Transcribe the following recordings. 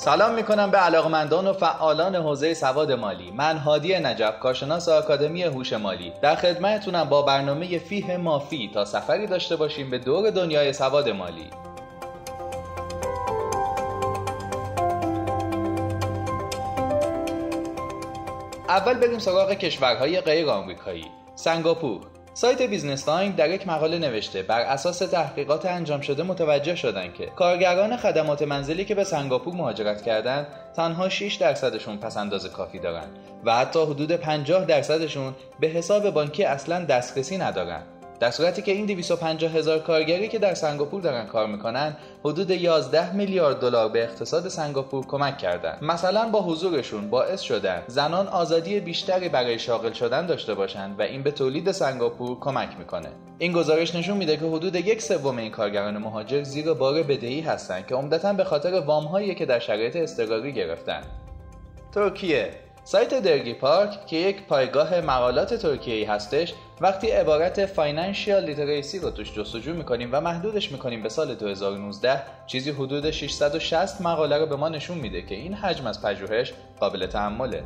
سلام می‌کنم به علاقمندان و فعالان حوزه سواد مالی. من هادی نجف کارشناس آکادمی هوش مالی. در خدمتتونم با برنامه فیه مافی تا سفری داشته باشیم به دور دنیای سواد مالی. اول بریم سراغ کشورهای غیر آمریکایی. سنگاپور. سایت Business Times در یک مقاله نوشته بر اساس تحقیقات انجام شده متوجه شدن که کارگران خدمات منزلی که به سنگاپور مهاجرت کردند تنها 6 درصدشون پس انداز کافی دارند و حتی حدود 50 درصدشون به حساب بانکی اصلا دسترسی ندارند. در صورتی که این 250 هزار کارگری که در سنگاپور دارن کار می‌کنن حدود 11 میلیارد دلار به اقتصاد سنگاپور کمک کردن. مثلا با حضورشون باعث شدن زنان آزادی بیشتری برای شاغل شدن داشته باشند و این به تولید سنگاپور کمک می‌کنه. این گزارش نشون میده که حدود یک سوم این کارگران مهاجر زیر بار بدهی هستند که عمدتا به خاطر وامهایی که در شرایط اضطراری گرفتن. ترکیه سایت DergiPark که یک پایگاه مقالات ترکیه‌ای هستش وقتی عبارت financial literacy رو توش جستجو می‌کنیم و محدودش می‌کنیم به سال 2019 چیزی حدود 660 مقاله رو به ما نشون میده که این حجم از پژوهش قابل تحمله.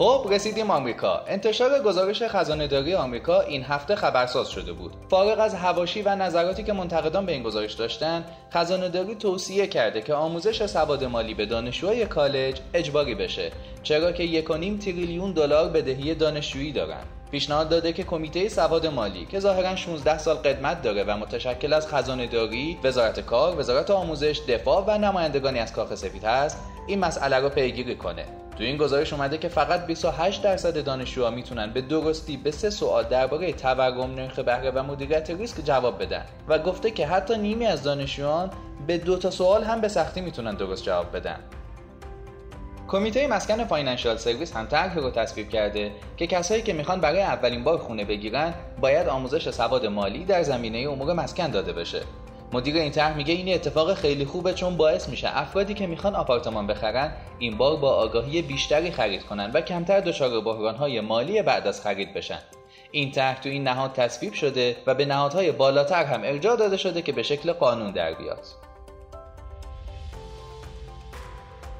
خب رسیدیم آمریکا. انتشار گزارش خزانه داری آمریکا این هفته خبرساز شده بود. فارغ از حواشی و نظراتی که منتقدان به این گزارش داشتن خزانه داری توصیه کرده که آموزش سواد مالی به دانشجوهای کالج اجباری بشه چرا که 1.5 تریلیون دلار بدهی دانشجویی دارن. پیشنهاد داده که کمیته سواد مالی که ظاهرا 16 سال قدمت داره و متشکل از خزانه داری، وزارت کار، وزارت آموزش، دفاع و نمایندگانی از کاخ سفید هست، این مسئله رو پیگیری کنه. تو این گزارش اومده که فقط 28 درصد دانشجوها می‌تونن به درستی به سه سوال درباره تورم نرخ بهره و مدیریت ریسک جواب بدن و گفته که حتی نیمی از دانشجویان به دو تا سوال هم به سختی می‌تونن درست جواب بدن. کمیته مسکن Financial Service هم طرح رو تصویب کرده که کسایی که می‌خوان برای اولین بار خونه بگیرن باید آموزش سواد مالی در زمینه امور مسکن داده بشه. مدیر این طرح میگه این اتفاق خیلی خوبه چون باعث میشه افرادی که می‌خوان آپارتمان بخرن این بار با آگاهی بیشتری خرید کنن و کمتر دچار بحرانهای مالی بعد از خرید بشن. این طرح تو این نهاد تصویب شده و به نهادهای بالاتر هم ارجاع داده شده که به شکل قانون در بیاد.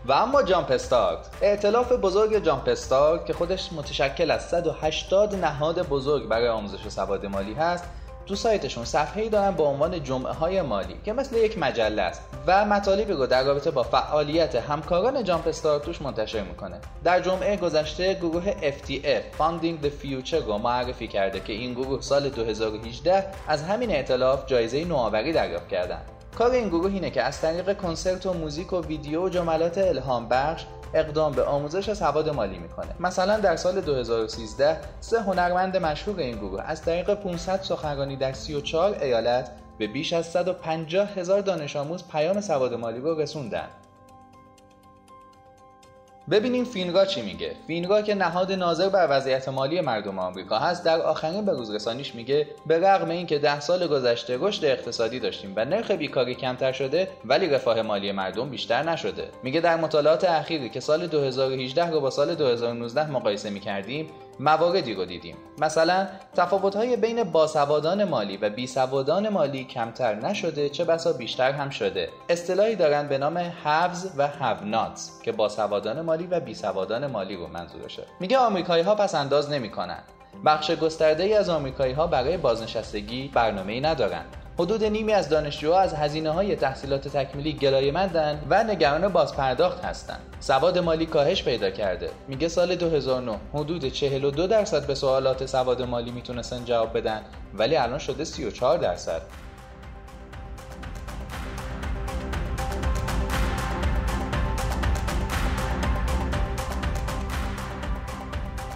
و اما جامپ استارت ائتلاف بزرگ جامپ استارت که خودش متشکل از 180 نهاد بزرگ برای آموزش سواد مالی هست تو سایتشون صفحه‌ای دارن با عنوان جمعه های مالی که مثل یک مجله است و مطالبی رو در رابطه با فعالیت همکاران جامپ استار توش منتشر می‌کنه. در جمعه گذشته گروه FTF Funding the Future رو معرفی کرده که این گروه سال 2018 از همین ائتلاف جایزه نوآوری دریافت کردن. کار این گروه اینه که از طریق کنسرت و موزیک و ویدیو و جملات الهام بخش اقدام به آموزش سواد مالی می‌کنه. مثلا در سال 2013 سه هنرمند مشهور این گروه از طریق 500 سخنرانی در 34 ایالت به بیش از 150 هزار دانش آموز پیام سواد مالی رو رسوندن. ببینیم فینگا چی میگه. فینگا که نهاد ناظر بر وضعیت مالی مردم آمریکا هست در آخرین بروزرسانیش میگه به رغم اینکه ده سال گذشته رشد اقتصادی داشتیم و نرخ بیکاری کمتر شده ولی رفاه مالی مردم بیشتر نشده. میگه در مطالعات اخیری که سال 2018 رو با سال 2019 مقایسه می‌کردیم مواردی رو دیدیم. مثلا های بین باسوادان مالی و بیسوادان مالی کمتر نشده چه بسا بیشتر هم شده. اصطلاحی دارن به نام هفز و هوناتس که باسوادان مالی و بیسوادان مالی رو منظورشه. میگه آمریکایی ها پس انداز نمی‌کنن. بخش گسترده ای از آمریکایی ها برای بازنشستگی برنامه ای ندارن. حدود نیمی از دانشجوها از هزینه های تحصیلات تکمیلی گلایمندن و نگران بازپرداخت هستند. سواد مالی کاهش پیدا کرده. میگه سال 2009 حدود 42 درصد به سوالات سواد مالی می‌تونستن جواب بدن ولی الان شده 34 درصد.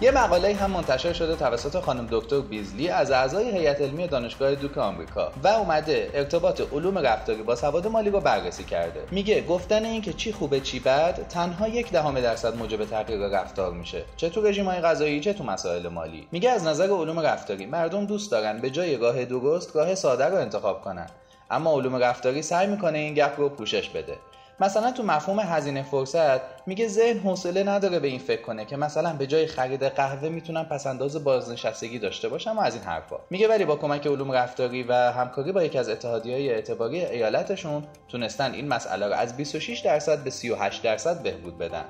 یه مقاله هم منتشر شده توسط خانم دکتر بیزلی از اعضای هیئت علمی دانشگاه دوک آمریکا و اومده ارتباط علوم رفتاری با سواد مالی رو بررسی کرده. میگه گفتن این که چی خوبه چی بد تنها یک دهم درصد موجب تغییر رفتار میشه. چه تو رژیم‌های غذایی چه تو مسائل مالی. میگه از نظر علوم رفتاری مردم دوست دارن به جای راه درست راه ساده رو انتخاب کنن. اما علوم رفتاری سعی می‌کنه این گپ رو پوشش بده. مثلا تو مفهوم هزینه فرصت میگه ذهن حوصله نداره به این فکر کنه که مثلا به جای خرید قهوه می‌تونم پسنداز بازنشستگی داشته باشم و از این حرفا. میگه ولی با کمک علوم رفتاری و همکاری با یکی از اتحادیهای اعتباری ایالتشون تونستن این مسئله رو از 26 درصد به 38 درصد بهبود بدن.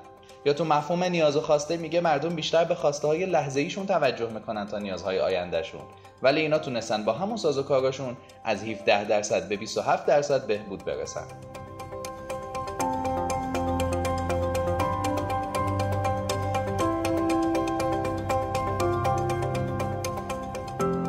یا تو مفهوم نیاز و خواسته میگه مردم بیشتر به خواسته های لحظه ایشون توجه می‌کنن تا نیازهای آیندهشون. ولی اینا تونستن با همون ساز و کاراشون از 17 درصد به 27 درصد بهبود برسن.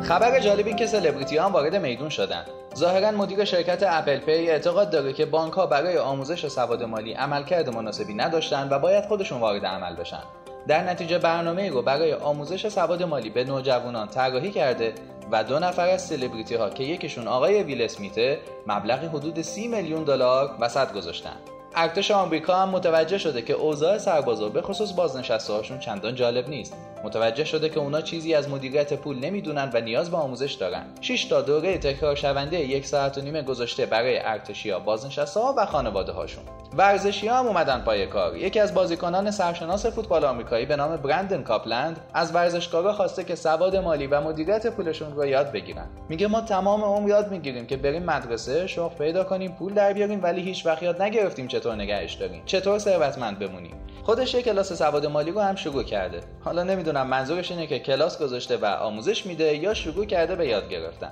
خبر جالب این که سلبریتی هم وارد میدون شدن. ظاهرا مدیر شرکت اپل پی اعتقاد داره که بانک ها برای آموزش سواد مالی عملکرد مناسبی نداشتن و باید خودشون وارد عمل بشن. در نتیجه برنامه رو برای آموزش سواد مالی به نوجوانان طراحی کرده و دو نفر از سلبریتی ها که یکیشون آقای ویل اسمیته مبلغی حدود 30 میلیون دلار وسط گذاشتن. ارتش آمریکا هم متوجه شده که اوضاع سربازا به خصوص بازنشسته هاشون چندان جالب نیست. متوجه شده که اونا چیزی از مدیریت پول نمی‌دونن و نیاز به آموزش دارن. 6 تا دوره تکرار شونده یک ساعت و نیمه گذاشته برای ارتشیا بازنشسته ها و خانواده هاشون ورزشی ها هم اومدن پای کار. یکی از بازیکنان سرشناس فوتبال آمریکایی به نام برندن کاپلند از ورزشکارا خواسته که سواد مالی و مدیریت پولشون رو یاد بگیرن. میگه ما تمام عمر یاد می‌گیریم که بریم مدرسه شغل پیدا کنیم پول در بیاریم ولی هیچ وقت یاد نگرفتیم چطور نگهش داریم. چطور ثروتمند بمونیم؟ خودش یک کلاس سواد مالی رو هم شروع کرده. حالا نمی‌دونم منظورش اینه که کلاس گذاشته و آموزش میده یا شروع کرده به یاد گرفتن.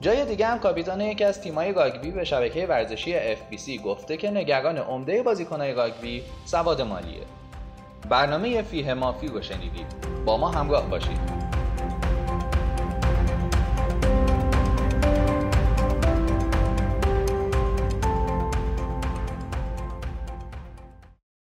جای دیگه هم کاپیتان یکی از تیمای راگبی به شبکه ورزشی FBC گفته که نگران عمده بازیکنهای راگبی سواد مالیه. برنامه فیه مافی رو شنیدید. با ما همراه باشید.